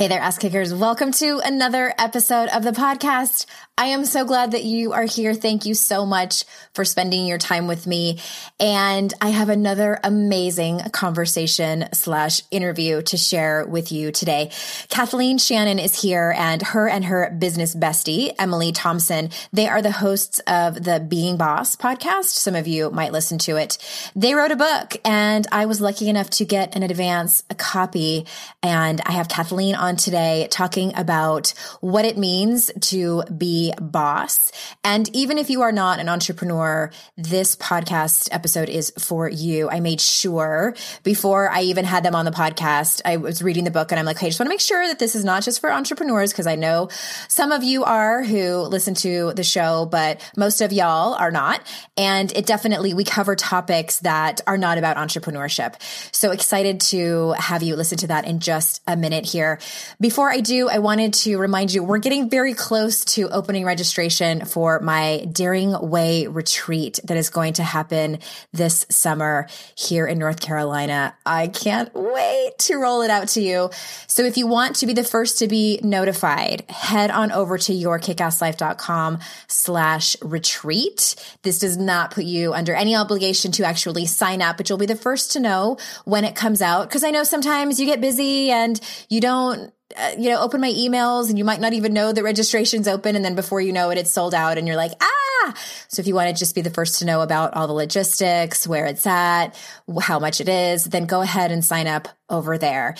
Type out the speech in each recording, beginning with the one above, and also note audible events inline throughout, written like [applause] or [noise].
Hey there, ass kickers. Welcome to another episode of the podcast. I am so glad that you are here. Thank you so much for spending your time with me. And I have another amazing conversation slash interview to share with you today. Kathleen Shannon is here and her and her business bestie, Emily Thompson, they are the hosts of the Being Boss podcast. Some of you might listen to it. They wrote a book and I was lucky enough to get an advance copy. And I have Kathleen on today talking about what it means to be boss. And even if you are not an entrepreneur, this podcast episode is for you. I made sure before I even had them on the podcast, I was reading the book and I'm like, hey, I just want to make sure that this is not just for entrepreneurs because I know some of you are who listen to the show, but most of y'all are not. And it definitely, we cover topics that are not about entrepreneurship. So excited to have you listen to that in just a minute here. Before I do, I wanted to remind you, we're getting very close to opening registration for my Daring Way retreat that is going to happen this summer here in North Carolina. I can't wait to roll it out to you. So if you want to be the first to be notified, head on over to yourkickasslife.com slash retreat. This does not put you under any obligation to actually sign up, but you'll be the first to know when it comes out. Cause I know sometimes you get busy and you don't uh, you know, open my emails and you might not even know the registration's open. And then before you know it, it's sold out and you're like, ah. So if you want to just be the first to know about all the logistics, where it's at, how much it is, then go ahead and sign up over there.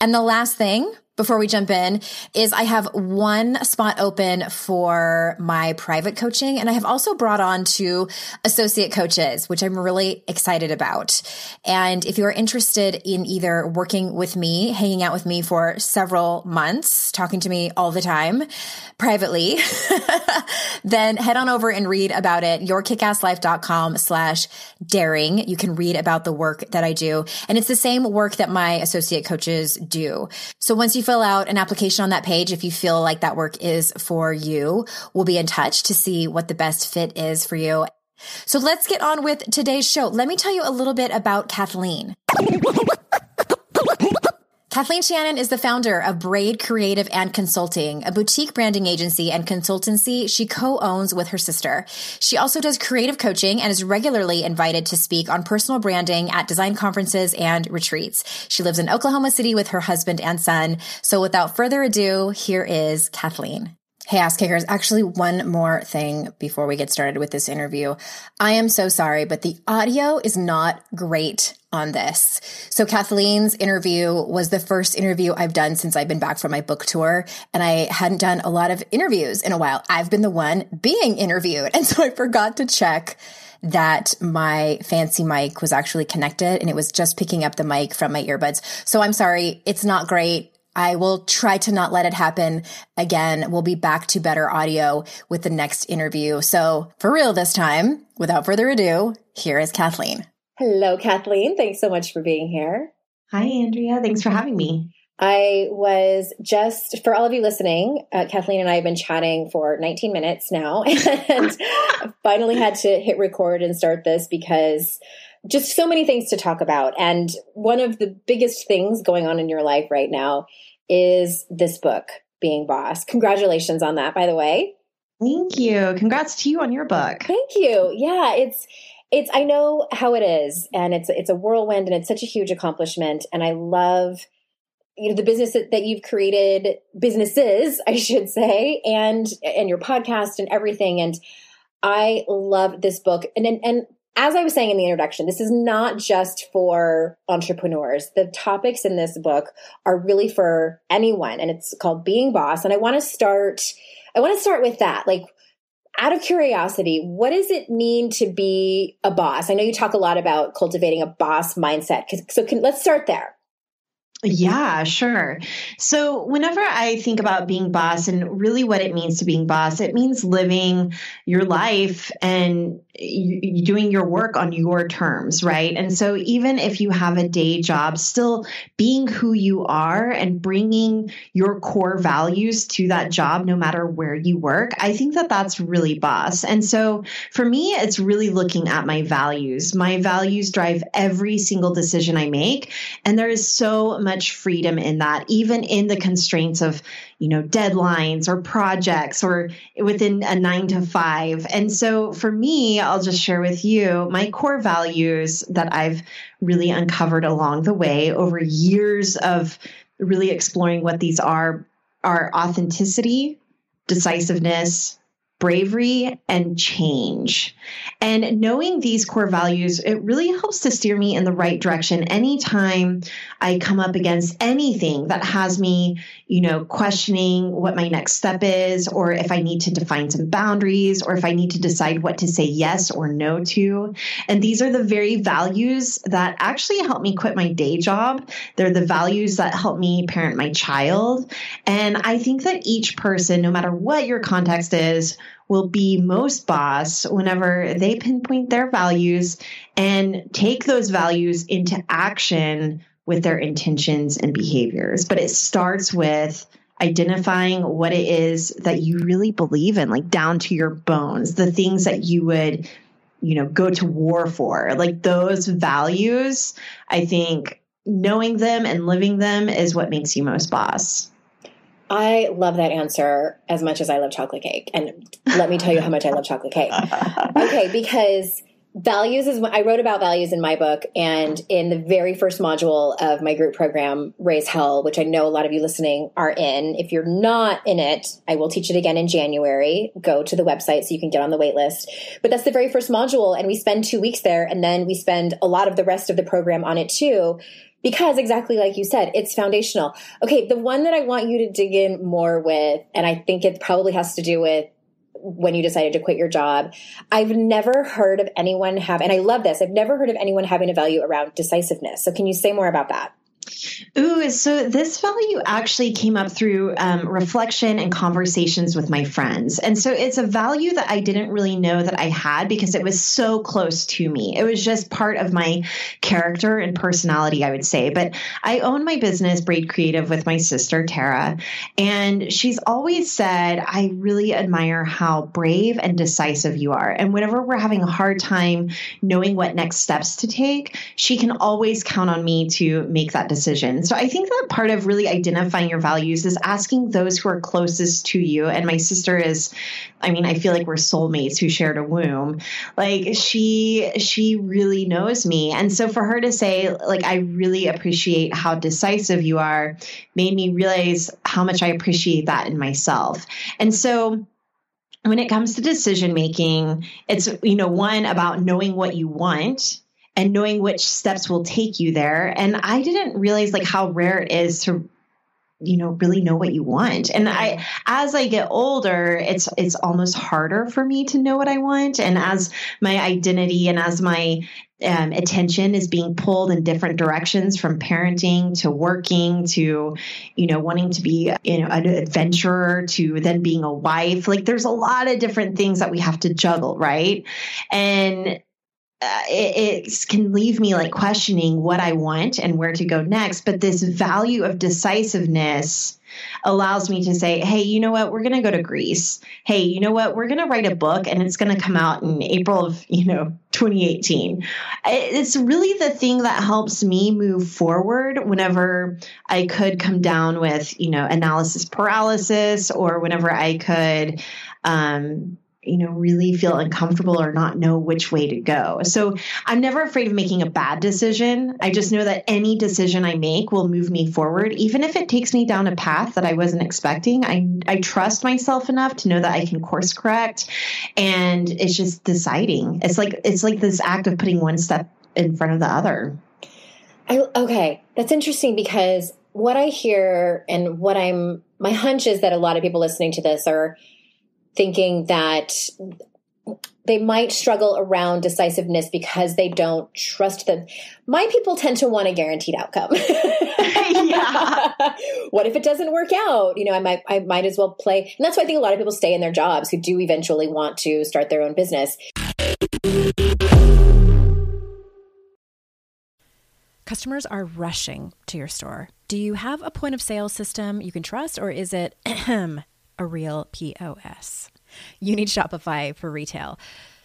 And the last thing before we jump in is I have one spot open for my private coaching. And I have also brought on two associate coaches, which I'm really excited about. And if you are interested in either working with me, hanging out with me for several months, talking to me all the time privately, [laughs] then head on over and read about it. Yourkickasslife.com slash daring. You can read about the work that I do. And it's the same work that my associate coaches do. So once you fill out an application on that page if you feel like that work is for you. We'll be in touch to see what the best fit is for you. So let's get on with today's show. Let me tell you a little bit about Kathleen. [laughs] Kathleen Shannon is the founder of Braid Creative and Consulting, a boutique branding agency and consultancy she co-owns with her sister. She also does creative coaching and is regularly invited to speak on personal branding at design conferences and retreats. She lives in Oklahoma City with her husband and son. So without further ado, here is Kathleen. Hey, ass kickers. Actually, one more thing before we get started with this interview. I am so sorry, but the audio is not great on this. So Kathleen's interview was the first interview I've done since I've been back from my book tour. And I hadn't done a lot of interviews in a while. I've been the one being interviewed. [laughs] And so I forgot to check that my fancy mic was actually connected and it was just picking up the mic from my earbuds. So I'm sorry. It's not great. I will try to not let it happen again. We'll be back to better audio with the next interview. So for real this time, without further ado, here is Kathleen. Hello, Kathleen. Thanks so much for being here. Hi, Andrea. Thanks for having me. I was just, for all of you listening, uh, Kathleen and I have been chatting for 19 minutes now [laughs] and finally had to hit record and start this because just so many things to talk about. And one of the biggest things going on in your life right now is this book, Being Boss. Congratulations on that, by the way. Thank you. Congrats to you on your book. Thank you. Yeah, it's it's I know how it is and it's it's a whirlwind and it's such a huge accomplishment and I love you know the business that you've created businesses [laughs] I should say and and your podcast and everything and I love this book and and, and as I was saying in the introduction, this is not just for entrepreneurs. The topics in this book are really for anyone and it's called Being Boss. And I want to start, I want to start with that. Like, out of curiosity, what does it mean to be a boss? I know you talk a lot about cultivating a boss mindset. So can, let's start there. Mm-hmm. Yeah, sure. So, whenever I think about being boss and really what it means to being boss, it means living your life and doing your work on your terms, right? And so, even if you have a day job, still being who you are and bringing your core values to that job, no matter where you work, I think that that's really boss. And so, for me, it's really looking at my values. My values drive every single decision I make. And there is so much freedom in that, even in the constraints of, you know, deadlines or projects or within a nine to five. And so for me, I'll just share with you my core values that I've really uncovered along the way over years of really exploring what these are are authenticity, decisiveness, bravery and change. And knowing these core values, it really helps to steer me in the right direction anytime I come up against anything that has me, you know, questioning what my next step is, or if I need to define some boundaries, or if I need to decide what to say yes or no to. And these are the very values that actually help me quit my day job. They're the values that help me parent my child. And I think that each person, no matter what your context is, will be most boss whenever they pinpoint their values and take those values into action with their intentions and behaviors. But it starts with identifying what it is that you really believe in, like down to your bones, the things that you would, you know, go to war for. Like those values, I think knowing them and living them is what makes you most boss. I love that answer as much as I love chocolate cake. And let me tell you how much I love chocolate cake. [laughs] Okay, because values is I wrote about values in my book and in the very first module of my group program Raise Hell which I know a lot of you listening are in if you're not in it I will teach it again in January go to the website so you can get on the wait list but that's the very first module and we spend 2 weeks there and then we spend a lot of the rest of the program on it too because exactly like you said, it's foundational. Okay, the one that I want you to dig in more with, and I think it probably has to do with when you decided to quit your job. I've never heard of anyone have, and I love this, I've never heard of anyone having a value around decisiveness. So can you say more about that? Ooh, so this value actually came up through um, reflection and conversations with my friends. And so it's a value that I didn't really know that I had because it was so close to me. It was just part of my character and personality, I would say. But I own my business, Braid Creative, with my sister, Tara. And she's always said, I really admire how brave and decisive you are. And whenever we're having a hard time knowing what next steps to take, she can always count on me to make that decision decision. So I think that part of really identifying your values is asking those who are closest to you. And my sister is, I mean, I feel like we're soulmates who shared a womb. Like she, she really knows me. And so for her to say, like, I really appreciate how decisive you are made me realize how much I appreciate that in myself. And so, when it comes to decision making, it's, you know, one about knowing what you want and knowing which steps will take you there. And I didn't realize like how rare it is to you know really know what you want. And i as i get older it's it's almost harder for me to know what i want. And as my identity and as my um, attention is being pulled in different directions from parenting to working to you know wanting to be you know an adventurer to then being a wife like there's a lot of different things that we have to juggle right? And uh, it, can leave me like questioning what I want and where to go next. But this value of decisiveness allows me to say, hey, you know what? We're going to go to Greece. Hey, you know what? We're going to write a book and it's going to come out in April of, you know, 2018. It's really the thing that helps me move forward whenever I could come down with, you know, analysis paralysis or whenever I could, um, you know, really feel uncomfortable or not know which way to go. So I'm never afraid of making a bad decision. I just know that any decision I make will move me forward, even if it takes me down a path that I wasn't expecting. I, I trust myself enough to know that I can course correct. And it's just deciding. It's like, it's like this act of putting one step in front of the other. I, okay. That's interesting because what I hear and what I'm, my hunch is that a lot of people listening to this are, thinking that they might struggle around decisiveness because they don't trust them. My people tend to want a guaranteed outcome. [laughs] yeah. [laughs] what if it doesn't work out? You know, I might I might as well play. And that's why I think a lot of people stay in their jobs who do eventually want to start their own business. Customers are rushing to your store. Do you have a point of sale system you can trust or is it [clears throat] a real POS? You need Shopify for retail.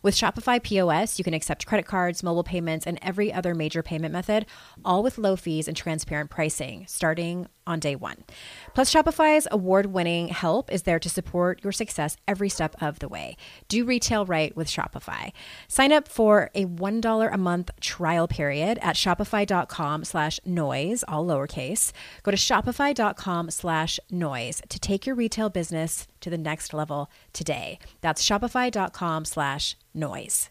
With Shopify POS, you can accept credit cards, mobile payments, and every other major payment method, all with low fees and transparent pricing, starting on day one. Plus, Shopify's award winning help is there to support your success every step of the way. Do retail right with Shopify. Sign up for a $1 a month trial period at shopify.com slash noise, all lowercase. Go to shopify.com slash noise to take your retail business to the next level today. That's shopify.com slash noise.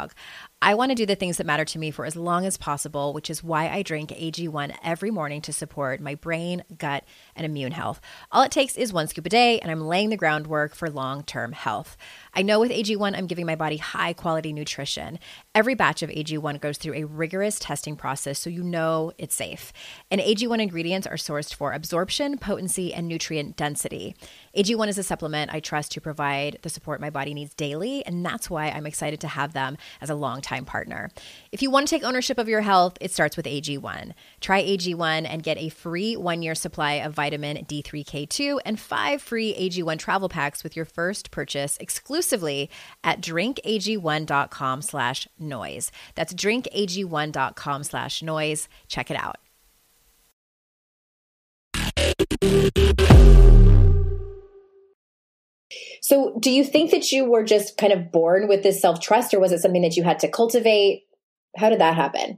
dog. I want to do the things that matter to me for as long as possible, which is why I drink AG1 every morning to support my brain, gut, and immune health. All it takes is one scoop a day, and I'm laying the groundwork for long term health. I know with AG1, I'm giving my body high quality nutrition. Every batch of AG1 goes through a rigorous testing process so you know it's safe. And AG1 ingredients are sourced for absorption, potency, and nutrient density. AG1 is a supplement I trust to provide the support my body needs daily, and that's why I'm excited to have them as a long time lifetime partner. If you want to take ownership of your health, it starts with AG1. Try AG1 and get a free one year supply of vitamin D3K2 and five free AG1 travel packs with your first purchase exclusively at drinkag1.com slash noise. That's drinkag1.com slash noise. Check it out. So, do you think that you were just kind of born with this self trust, or was it something that you had to cultivate? How did that happen?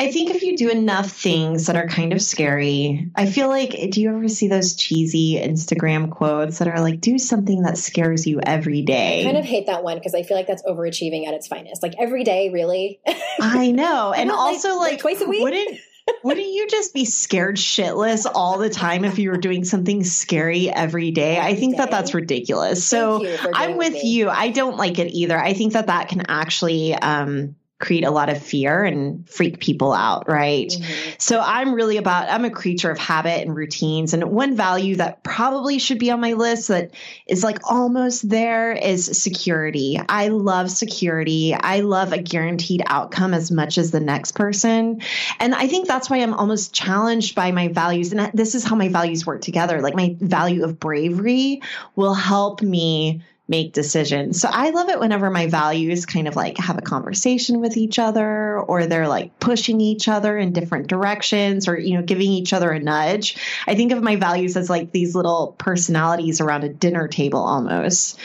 I think if you do enough things that are kind of scary, I feel like, do you ever see those cheesy Instagram quotes that are like, do something that scares you every day? I kind of hate that one because I feel like that's overachieving at its finest. Like every day, really? I know. [laughs] and also, like, like, twice a week? Wouldn't, wouldn't you just be scared shitless all the time if you were doing something scary every day? I think that that's ridiculous. So I'm with you. I don't like it either. I think that that can actually um, create a lot of fear and freak people out, right? Mm-hmm. So I'm really about, I'm a creature of habit and routines. And one value that probably should be on my list that is like almost there is security. I love security. I love a guaranteed outcome as much as the next person. And I think that's why I'm almost challenged by my values. And this is how my values work together. Like my value of bravery will help me make decisions. So I love it whenever my values kind of like have a conversation with each other or they're like pushing each other in different directions or, you know, giving each other a nudge. I think of my values as like these little personalities around a dinner table almost.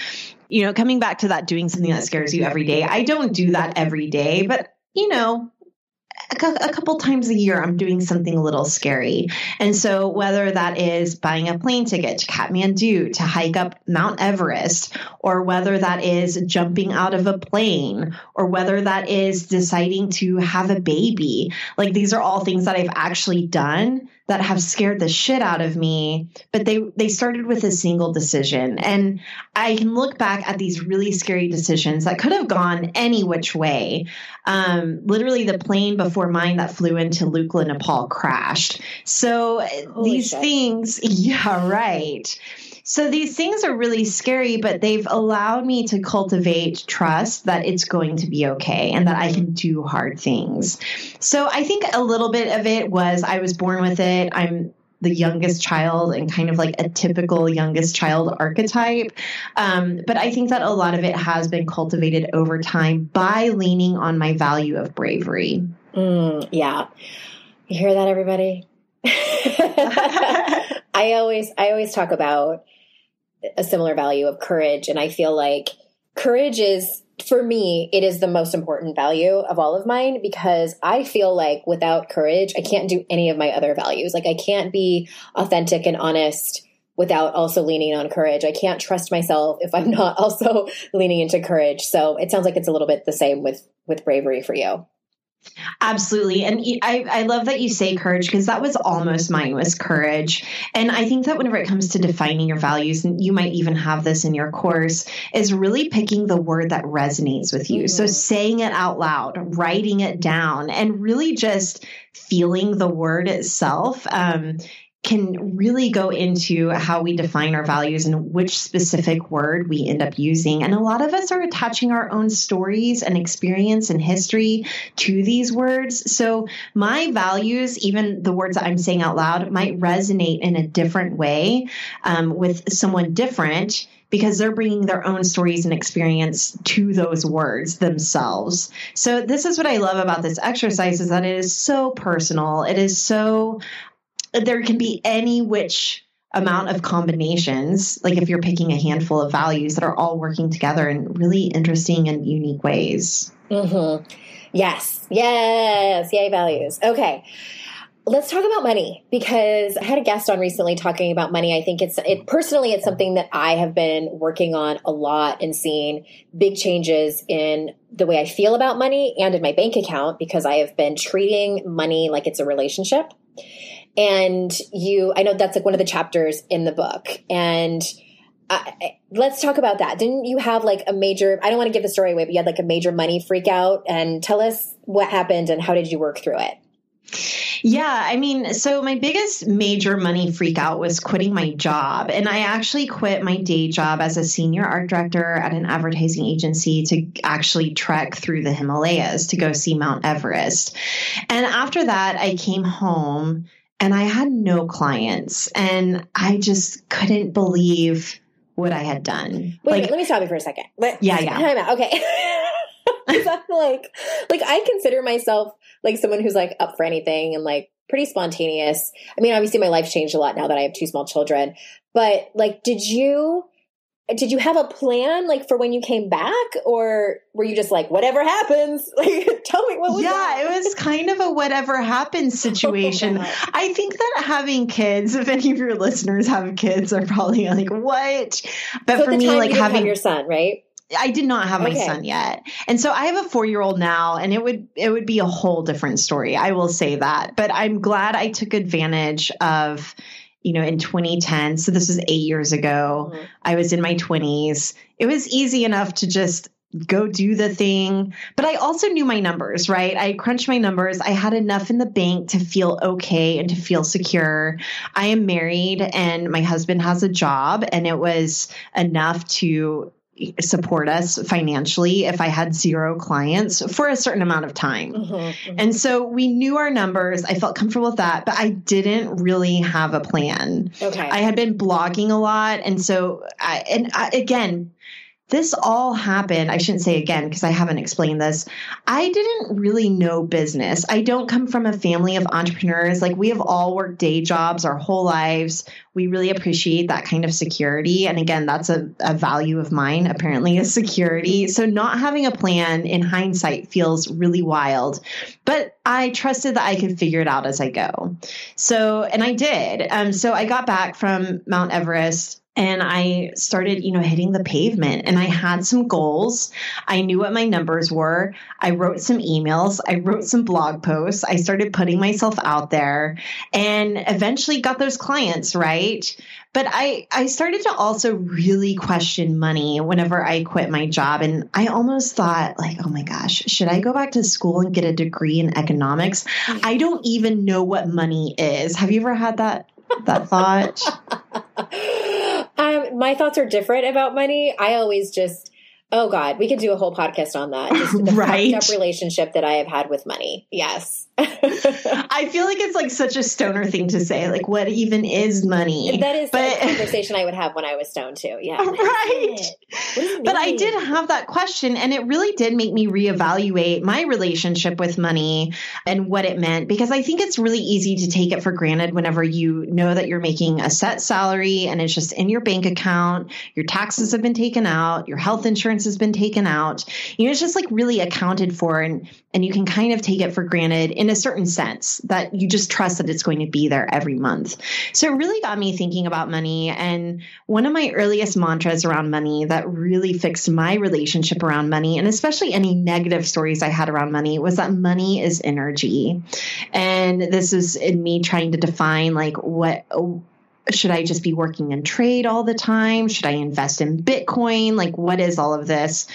You know, coming back to that doing something that scares you every day. I don't do that every day, but you know, a, couple times a year I'm doing something a little scary. And so whether that is buying a plane ticket to Kathmandu to hike up Mount Everest, or whether that is jumping out of a plane, or whether that is deciding to have a baby, like these are all things that I've actually done that have scared the shit out of me but they they started with a single decision. And i can look back at these really scary decisions that could have gone any which way. Um, literally the plane before mine that flew into lukla nepal crashed. So Holy these shit. things [laughs] yeah right So these things are really scary, but they've allowed me to cultivate trust that it's going to be okay and that I can do hard things. So I think a little bit of it was I was born with it. I'm the youngest child and kind of like a typical youngest child archetype. Um, but I think that a lot of it has been cultivated over time by leaning on my value of bravery. Mm, yeah. You hear that, everybody? [laughs] [laughs] I always, I always talk about a similar value of courage. And I feel like courage is for me, it is the most important value of all of mine because I feel like without courage, I can't do any of my other values. Like I can't be authentic and honest without also leaning on courage. I can't trust myself if I'm not [laughs] also leaning into courage. So it sounds like it's a little bit the same with with bravery for you. Absolutely. And I, I love that you say courage because that was almost mine was courage. And I think that whenever it comes to defining your values, and you might even have this in your course, is really picking the word that resonates with you. Mm-hmm. So saying it out loud, writing it down, and really just feeling the word itself. Um, can really go into how we define our values and which specific word we end up using. And a lot of us are attaching our own stories and experience and history to these words. So my values, even the words that I'm saying out loud, might resonate in a different way um, with someone different because they're bringing their own stories and experience to those words themselves. So this is what I love about this exercise is that it is so personal. It is so there can be any which amount of combinations, like if you're picking a handful of values that are all working together in really interesting and unique ways. Mm-hmm. Yes, yes, yay, values. Okay. Let's talk about money because I had a guest on recently talking about money. I think it's it personally it's something that I have been working on a lot and seeing big changes in the way I feel about money and in my bank account because I have been treating money like it's a relationship and you i know that's like one of the chapters in the book and I, let's talk about that didn't you have like a major i don't want to give the story away but you had like a major money freak out and tell us what happened and how did you work through it yeah, I mean, so my biggest major money freak out was quitting my job. And I actually quit my day job as a senior art director at an advertising agency to actually trek through the Himalayas to go see Mount Everest. And after that, I came home and I had no clients and I just couldn't believe what I had done. Wait, like, let me stop you for a second. Let, yeah, yeah. Okay. [laughs] I'm like, like I consider myself like someone who's like up for anything and like pretty spontaneous. I mean, obviously my life's changed a lot now that I have two small children, but like, did you did you have a plan like for when you came back or were you just like whatever happens [laughs] like tell me what was yeah that? it was kind of a whatever happens [laughs] situation oh i think that having kids if any of your listeners have kids are probably like what but so for me like having your son right I did not have my okay. son yet. And so I have a 4-year-old now and it would it would be a whole different story. I will say that. But I'm glad I took advantage of you know, in 2010. So this was eight years ago. Mm-hmm. I was in my 20s. It was easy enough to just go do the thing. But I also knew my numbers, right? I crunched my numbers. I had enough in the bank to feel okay and to feel secure. I am married and my husband has a job, and it was enough to support us financially if I had zero clients for a certain amount of time. Mm-hmm, mm-hmm. And so we knew our numbers. I felt comfortable with that, but I didn't really have a plan. Okay. I had been blogging a lot. And so, I, and I, again, this all happened. I shouldn't say again because I haven't explained this. I didn't really know business. I don't come from a family of entrepreneurs. Like we have all worked day jobs our whole lives. We really appreciate that kind of security. And again, that's a, a value of mine, apparently, is security. So not having a plan in hindsight feels really wild. But I trusted that I could figure it out as I go. So, and I did. Um, so I got back from Mount Everest and I started, you know, hitting the pavement and I had some goals. I knew what my numbers were. I wrote some emails. I wrote some blog posts. I started putting myself out there and eventually got those clients, right? But I, I started to also really question money whenever I quit my job. And I almost thought, like, oh my gosh, should I go back to school and get a degree in economics? Mm-hmm. I don't even know what money is. Have you ever had that that thought? [laughs] Um, my thoughts are different about money. I always just Oh God, we could do a whole podcast on that. Just the right. [laughs] fucked up relationship that I have had with money. Yes. [laughs] I feel like it's like such a stoner thing to say. Like, what even is money? That is but, a [laughs] conversation I would have when I was stoned too. Yeah. Right. But I did have that question, and it really did make me reevaluate my relationship with money and what it meant because I think it's really easy to take it for granted whenever you know that you're making a set salary and it's just in your bank account, your taxes have been taken out, your health insurance has been taken out. You know, it's just like really accounted for, and and you can kind of take it for granted in a certain sense that you just trust that it's going to be there every month. So it really got me thinking about money. And one of my earliest mantras around money that really fixed my relationship around money, and especially any negative stories I had around money, was that money is energy. And this is in me trying to define like what should I just be working in trade all the time? Should I invest in Bitcoin? Like, what is all of this?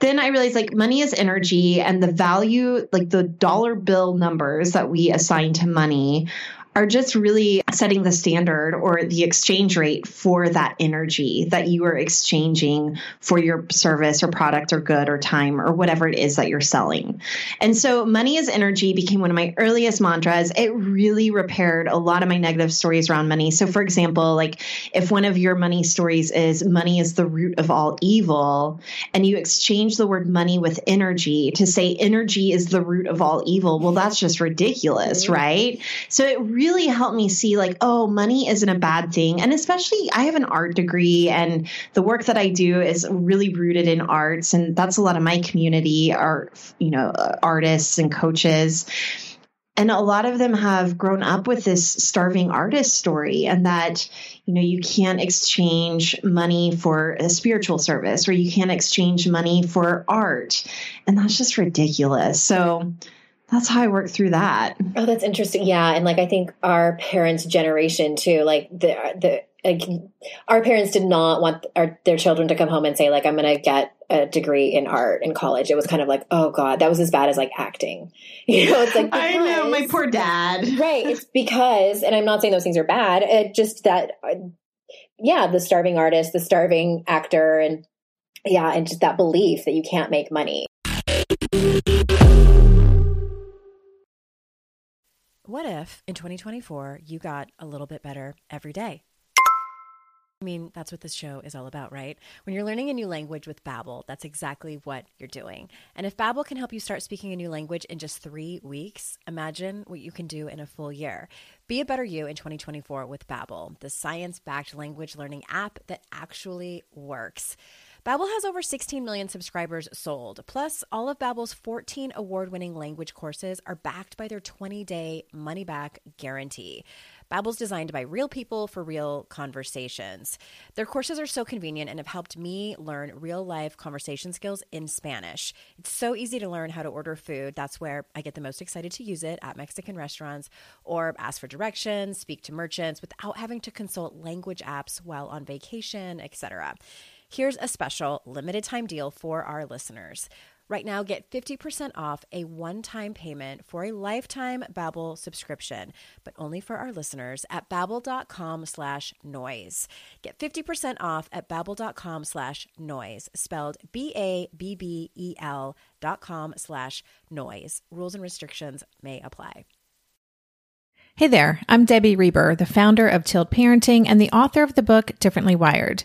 Then I realized like money is energy and the value, like the dollar bill numbers that we assign to money are just really setting the standard or the exchange rate for that energy that you are exchanging for your service or product or good or time or whatever it is that you're selling. And so money is energy became one of my earliest mantras. It really repaired a lot of my negative stories around money. So for example, like if one of your money stories is money is the root of all evil and you exchange the word money with energy to say energy is the root of all evil, well that's just ridiculous, mm-hmm. right? So it really really helped me see like, oh, money isn't a bad thing. And especially, I have an art degree, and the work that I do is really rooted in arts. And that's a lot of my community are, you know, uh, artists and coaches. And a lot of them have grown up with this starving artist story, and that, you know, you can't exchange money for a spiritual service or you can't exchange money for art. And that's just ridiculous. So, that's how I work through that. Oh, that's interesting. Yeah, and like I think our parents' generation too, like the the like our parents did not want our, their children to come home and say like I'm going to get a degree in art in college. It was kind of like, oh god, that was as bad as like acting. [laughs] You know, it's like because, [laughs] I know my poor dad. [laughs] right. It's because, and I'm not saying those things are bad. It just that, uh, yeah, the starving artist, the starving actor, and yeah, and just that belief that you can't make money. What if in 2024 you got a little bit better every day? I mean, that's what this show is all about, right? When you're learning a new language with Babbel, that's exactly what you're doing. And if Babbel can help you start speaking a new language in just 3 weeks, imagine what you can do in a full year. Be a better you in 2024 with Babbel, the science-backed language learning app that actually works. Babbel has over 16 million subscribers sold. Plus, all of Babbel's 14 award-winning language courses are backed by their 20-day money-back guarantee. Babbel's designed by real people for real conversations. Their courses are so convenient and have helped me learn real-life conversation skills in Spanish. It's so easy to learn how to order food. That's where I get the most excited to use it at Mexican restaurants or ask for directions, speak to merchants without having to consult language apps while on vacation, etc. Here's a special limited time deal for our listeners. Right now, get 50% off a one-time payment for a lifetime Babbel subscription, but only for our listeners at babbel.com slash noise. Get 50% off at babbel.com slash noise, spelled B-A-B-B-E-L dot com slash noise. Rules and restrictions may apply. Hey there, I'm Debbie Reber, the founder of Tilt Parenting and the author of the book Differently Wired.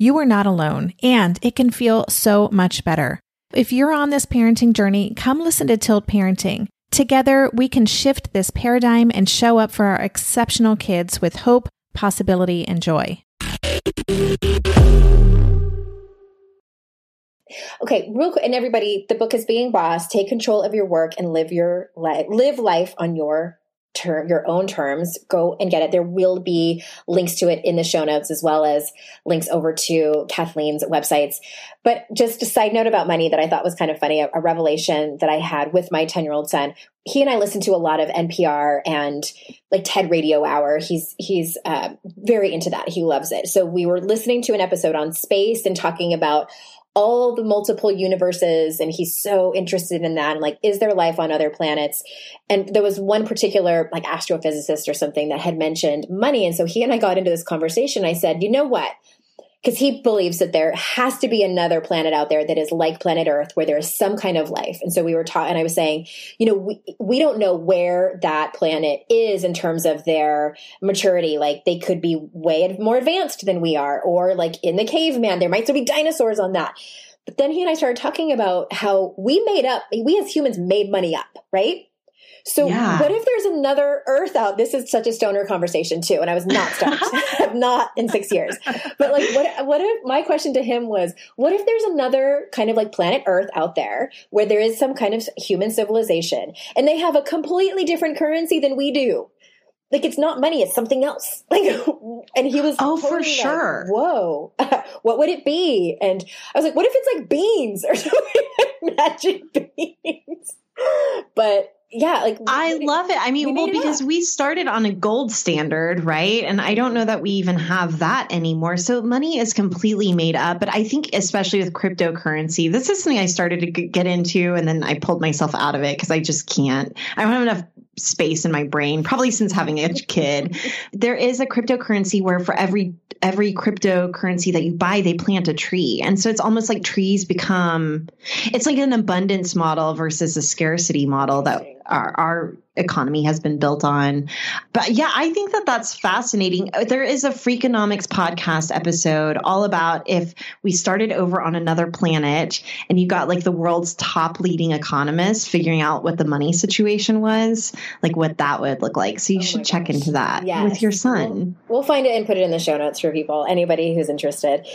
you are not alone, and it can feel so much better. If you're on this parenting journey, come listen to Tilt Parenting. Together, we can shift this paradigm and show up for our exceptional kids with hope, possibility, and joy. Okay, real quick, and everybody, the book is Being Boss. Take control of your work and live your life. Live life on your term, your own terms. Go and get it. There will be links to it in the show notes, as well as links over to Kathleen's websites. But just a side note about money that I thought was kind of funny, a, a revelation that I had with my ten year old son. He and I listen to a lot of NPR and like TED Radio Hour. He's he's uh, very into that. He loves it. So we were listening to an episode on space and talking about all the multiple universes and he's so interested in that and like is there life on other planets? And there was one particular like astrophysicist or something that had mentioned money and so he and i got into this conversation. I said you know what because he believes that there has to be another planet out there that is like planet Earth, where there is some kind of life. And so we were taught, and I was saying, you know, we, we don't know where that planet is in terms of their maturity. Like they could be way more advanced than we are, or like in the caveman, there might still be dinosaurs on that. But then he and I started talking about how we made up, we as humans made money up, right? So yeah. what if there's another Earth out? This is such a stoner conversation too, and I was not stoned, [laughs] not in six years. But like, what? What if my question to him was, what if there's another kind of like planet Earth out there where there is some kind of human civilization, and they have a completely different currency than we do? Like it's not money, it's something else. [laughs] Like, and he was oh totally for sure. Like, Whoa, [laughs] what would it be? And I was like, what if it's like beans or something? like Magic beans. But yeah, like I love it. I mean, well, because we started on a gold standard, right? And I don't know that we even have that anymore. So money is completely made up. But I think, especially with cryptocurrency, this is something I started to get into, and then I pulled myself out of it because I just can't. I don't have enough space in my brain probably since having a kid [laughs] there is a cryptocurrency where for every every cryptocurrency that you buy they plant a tree and so it's almost like trees become it's like an abundance model versus a scarcity model that our, our economy has been built on. But yeah, I think that that's fascinating. Uh, there is a Freakonomics podcast episode all about if we started over on another planet and you got like the world's top leading economists figuring out what the money situation was, like what that would look like. So you oh should check gosh. into that yes. with your son. We'll, we'll find it and put it in the show notes for people, anybody who's interested.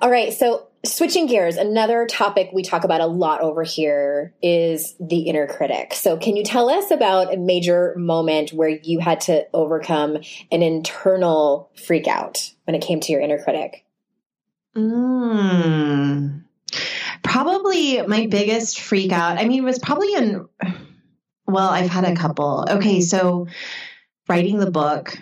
All right. So switching gears, another topic we talk about a lot over here is the inner critic. So, can you tell us about a major moment where you had to overcome an internal freak out when it came to your inner critic? Mm, probably my biggest freak out. I mean, it was probably in, well, I've had a couple. Okay, so writing the book.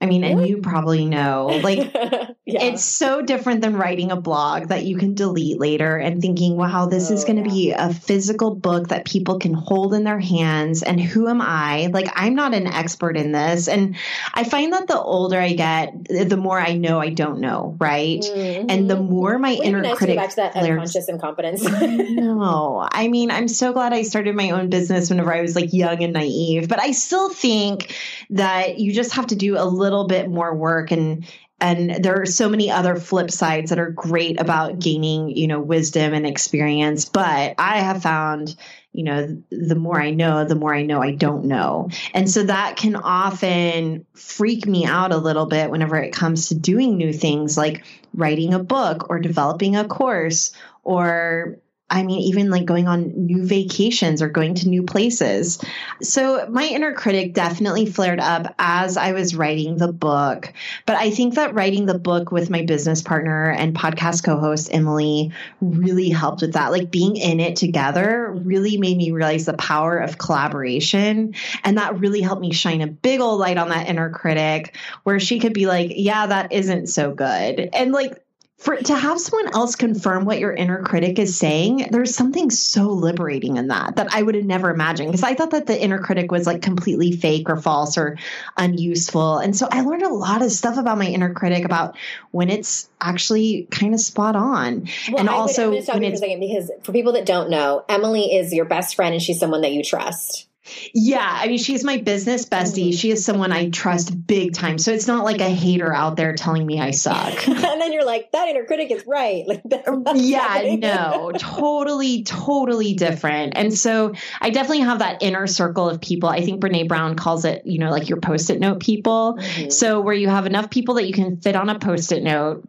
I mean, and you probably know, like, [laughs] Yeah. It's so different than writing a blog that you can delete later and thinking, wow, this oh, is going to yeah. be a physical book that people can hold in their hands. And who am I? Like, I'm not an expert in this. And I find that the older I get, the more I know I don't know, right? Mm-hmm. And the more my inner nice critic. back to that unconscious incompetence. no, I mean, I'm so glad I started my own business whenever I was like young and naive, but I still think that you just have to do a little bit more work and and there are so many other flip sides that are great about gaining you know wisdom and experience. But i have found you know the more i know the more i know i don't know. And so that can often freak me out a little bit whenever it comes to doing new things like writing a book or developing a course or I mean, even like going on new vacations or going to new places. So my inner critic definitely flared up as I was writing the book. But I think that writing the book with my business partner and podcast co host, Emily, really helped with that. Like being in it together really made me realize the power of collaboration. And that really helped me shine a big old light on that inner critic where she could be like, yeah, that isn't so good. And like, for to have someone else confirm what your inner critic is saying there's something so liberating in that that i would have never imagined because i thought that the inner critic was like completely fake or false or unuseful. And so i learned a lot of stuff about my inner critic about when it's actually kind of spot on. Well, and I also would, when it's, for, second, because for people that don't know emily is your best friend and she's someone that you trust Yeah, I mean, she's my business bestie. She is someone I trust big time. So it's not like a hater out there telling me I suck. [laughs] and then you're like, that inner critic is right. [laughs] Like, yeah, no, totally, totally different. And so I definitely have that inner circle of people. I think Brene Brown calls it, you know, like your post it note people. Mm-hmm. So where you have enough people that you can fit on a post it note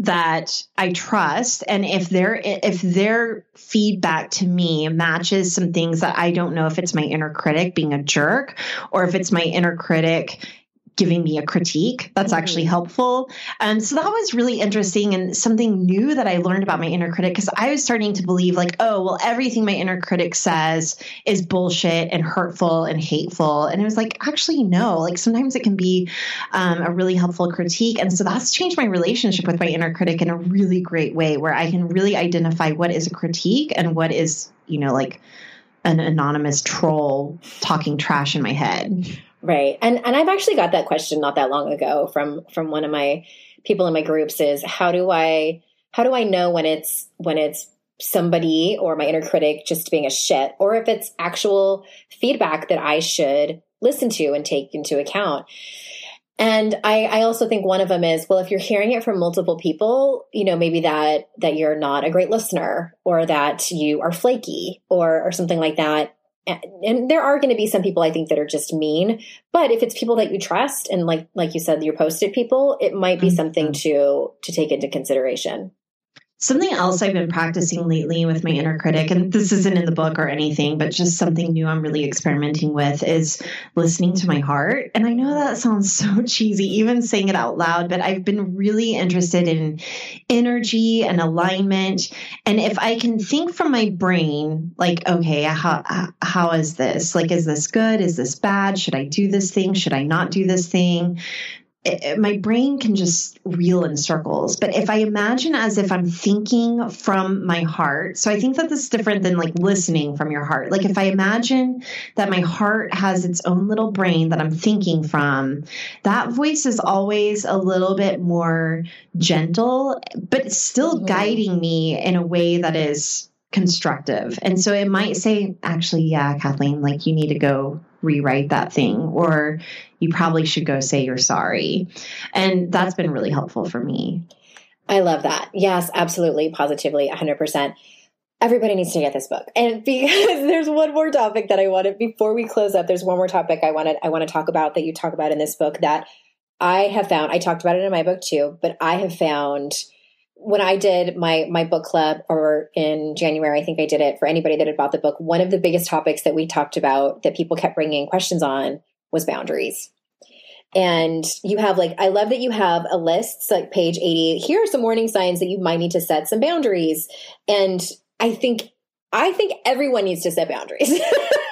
that I trust. And if their if their feedback to me matches some things that I don't know if it's my inner critic being a jerk or if it's my inner critic giving me a critique. That's mm-hmm. actually helpful. And so that was really interesting and something new that I learned about my inner critic because I was starting to believe, like, oh, well, everything my inner critic says is bullshit and hurtful and hateful. And it was like, actually, no. Like sometimes it can be um, a really helpful critique. And so that's changed my relationship with my inner critic in a really great way where I can really identify what is a critique and what is, you know, like, an anonymous troll talking trash in my head. Right. And and I've actually got that question not that long ago from from one of my people in my groups is how do I how do I know when it's when it's somebody or my inner critic just being a shit or if it's actual feedback that I should listen to and take into account. And I, I also think one of them is, well, if you're hearing it from multiple people, you know, maybe that, that you're not a great listener or that you are flaky or, or something like that and there are going to be some people I think that are just mean, but if it's people that you trust and like like you said, your post-it people, it might be mm-hmm. something to to take into consideration. Something else I've been practicing lately with my inner critic, and this isn't in the book or anything, but just something new I'm really experimenting with is listening to my heart. And I know that sounds so [laughs] cheesy, even saying it out loud, but I've been really interested in energy and alignment. And if I can think from my brain, like, okay, uh, how, uh, how is this? Like, is this good? Is this bad? Should I do this thing? Should I not do this thing? It, my brain can just reel in circles. But if I imagine as if I'm thinking from my heart, so I think that this is different than like listening from your heart. Like if I imagine that my heart has its own little brain that I'm thinking from, that voice is always a little bit more gentle, but still mm-hmm. guiding me in a way that is constructive. And so it might say, actually, yeah, Kathleen, like you need to go rewrite that thing, or you probably should go say you're sorry. And that's been really helpful for me. I love that. Yes, absolutely, positively, 100%. Everybody needs to get this book. And [laughs] because there's one more topic that I wanted before we close up, there's one more topic I wanted I want to talk about that you talk about in this book that I have found. I talked about it in my book too, but I have found when I did my my book club or in January, I think I did it for anybody that had bought the book. One of the biggest topics that we talked about that people kept bringing questions on was boundaries. And you have like, I love that you have a list, like page 80. Here are some warning signs that you might need to set some boundaries. And I think, I think everyone needs to set boundaries. [laughs]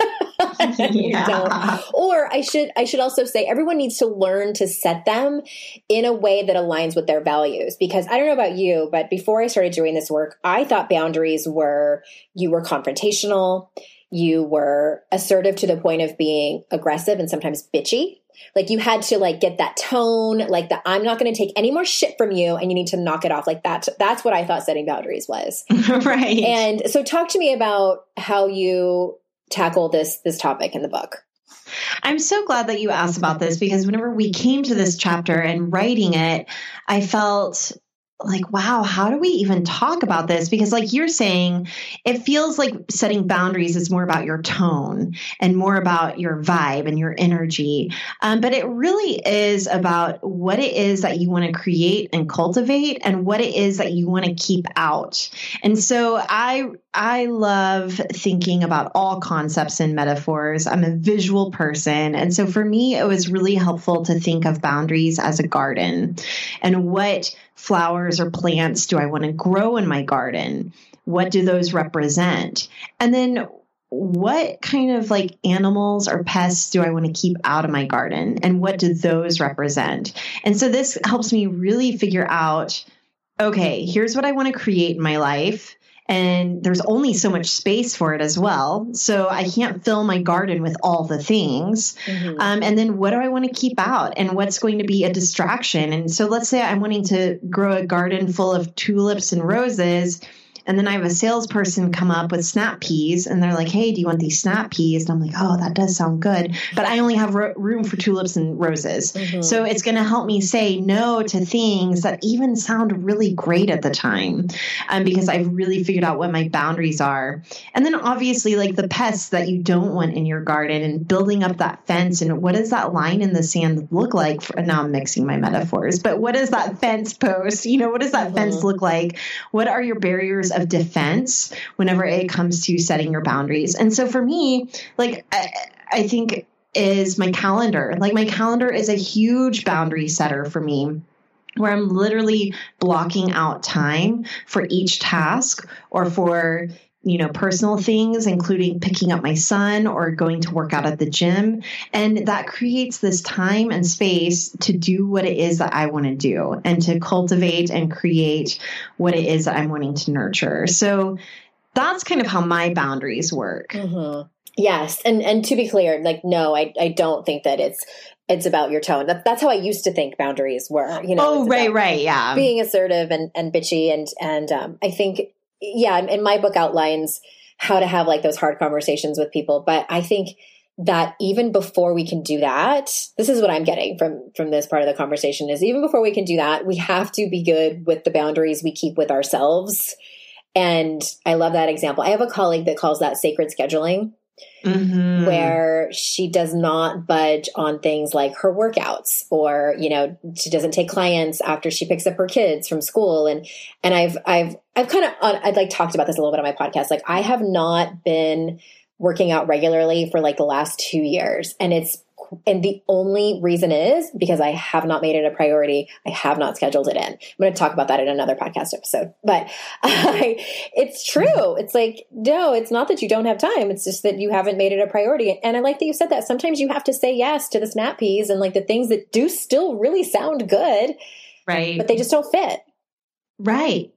[laughs] yeah. Or I should I should also say everyone needs to learn to set them in a way that aligns with their values. Because I don't know about you but before I started doing this work I thought boundaries were you were confrontational you were assertive to the point of being aggressive and sometimes bitchy. Like you had to like get that tone like that i'm not going to take any more shit from you and you need to knock it off. Like that that's what i thought setting boundaries was. [laughs] Right. And so talk to me about how you tackle this this topic in the book. I'm so glad that you asked about this because whenever we came to this chapter and writing it, I felt like, wow, how do we even talk about this? Because, like you're saying, it feels like setting boundaries is more about your tone and more about your vibe and your energy. Um, but it really is about what it is that you want to create and cultivate and what it is that you want to keep out. And so I, I love thinking about all concepts and metaphors. I'm a visual person. And so for me, it was really helpful to think of boundaries as a garden and what flowers or plants do I want to grow in my garden? What do those represent? And then what kind of like animals or pests do I want to keep out of my garden? And what do those represent? And so this helps me really figure out okay, here's what I want to create in my life and there's only so much space for it as well. So I can't fill my garden with all the things. Mm-hmm. Um, and then what do I want to keep out and what's going to be a distraction? And so let's say I'm wanting to grow a garden full of tulips and roses And then I have a salesperson come up with snap peas and they're like, hey, do you want these snap peas? And I'm like, oh, that does sound good. But I only have ro- room for tulips and roses. Mm-hmm. So it's going to help me say no to things that even sound really great at the time um, because I've really figured out what my boundaries are. And then obviously, like the pests that you don't want in your garden and building up that fence. And what does that line in the sand look like? For, now I'm mixing my metaphors, but what does that fence post? You know, what does that mm-hmm. fence look like? What are your barriers of defense whenever it comes to setting your boundaries? And so for me, like, I, I think is my calendar. Like my calendar is a huge boundary setter for me where I'm literally blocking out time for each task or for you know personal things including picking up my son or going to work out at the gym and that creates this time and space to do what it is that I want to do and to cultivate and create what it is that I'm wanting to nurture so that's kind of how my boundaries work mm-hmm. Yes, and and to be clear, like no, I I don't think that it's it's about your tone. That, that's how I used to think boundaries were. You know, oh right, right, yeah, being assertive and and bitchy, and and um, I think yeah, and my book outlines how to have like those hard conversations with people, but I think that even before we can do that this is what i'm getting from from this part of the conversation is even before we can do that we have to be good with the boundaries we keep with ourselves. And i love that example. I have a colleague that calls that sacred scheduling Mm-hmm. where she does not budge on things like her workouts or you know she doesn't take clients after she picks up her kids from school. And and I've I've I've kind of I'd like talked about this a little bit on my podcast. Like I have not been working out regularly for like the last 2 years. And it's and the only reason is because I have not made it a priority. I have not scheduled it in. I'm going to talk about that in another podcast episode. But [laughs] I, it's true. It's like, no, it's not that you don't have time. It's just that you haven't made it a priority. And I like that you said that. Sometimes you have to say yes to the snap peas and like the things that do still really sound good. Right. But they just don't fit. Right.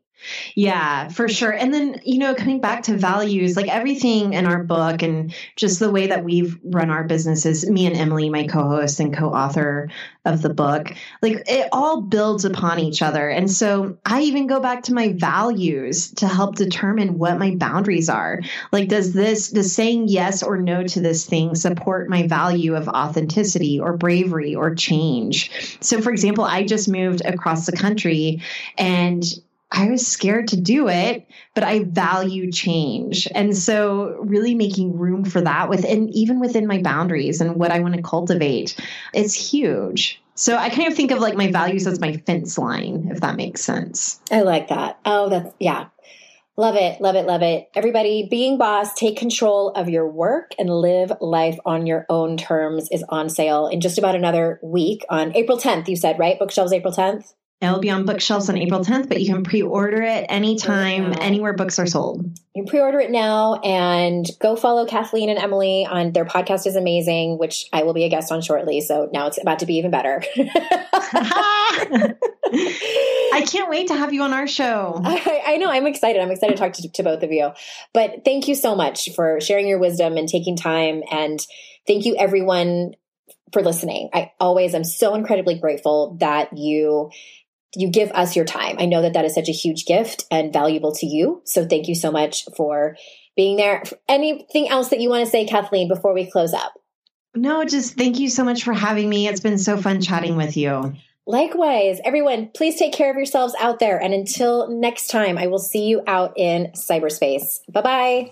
Yeah, for sure. And then, you know, coming back to values, like everything in our book and just the way that we've run our businesses, me and Emily, my co host and co author of the book, like it all builds upon each other. And so I even go back to my values to help determine what my boundaries are. Like, does this, does saying yes or no to this thing support my value of authenticity or bravery or change? So, for example, I just moved across the country and I was scared to do it, but I value change. And so really making room for that within even within my boundaries and what I want to cultivate is huge. So I kind of think of like my values as my fence line, if that makes sense. I like that. Oh, that's yeah. Love it, love it, love it. Everybody, being boss, take control of your work and live life on your own terms is on sale in just about another week on April 10th. You said, right? Bookshelves April 10th? It'll be on bookshelves on April 10th, but you can pre-order it anytime, anywhere books are sold. You pre-order it now and go follow Kathleen and Emily on their podcast is amazing, which I will be a guest on shortly. So now it's about to be even better. [laughs] [laughs] I can't wait to have you on our show. I, I know. I'm excited. I'm excited to talk to, to both of you. But thank you so much for sharing your wisdom and taking time. And thank you everyone for listening. I always am so incredibly grateful that you you give us your time. I know that that is such a huge gift and valuable to you. So thank you so much for being there. Anything else that you want to say, Kathleen, before we close up? No, just thank you so much for having me. It's been so fun chatting with you. Likewise, everyone, please take care of yourselves out there. And until next time, I will see you out in cyberspace. Bye bye.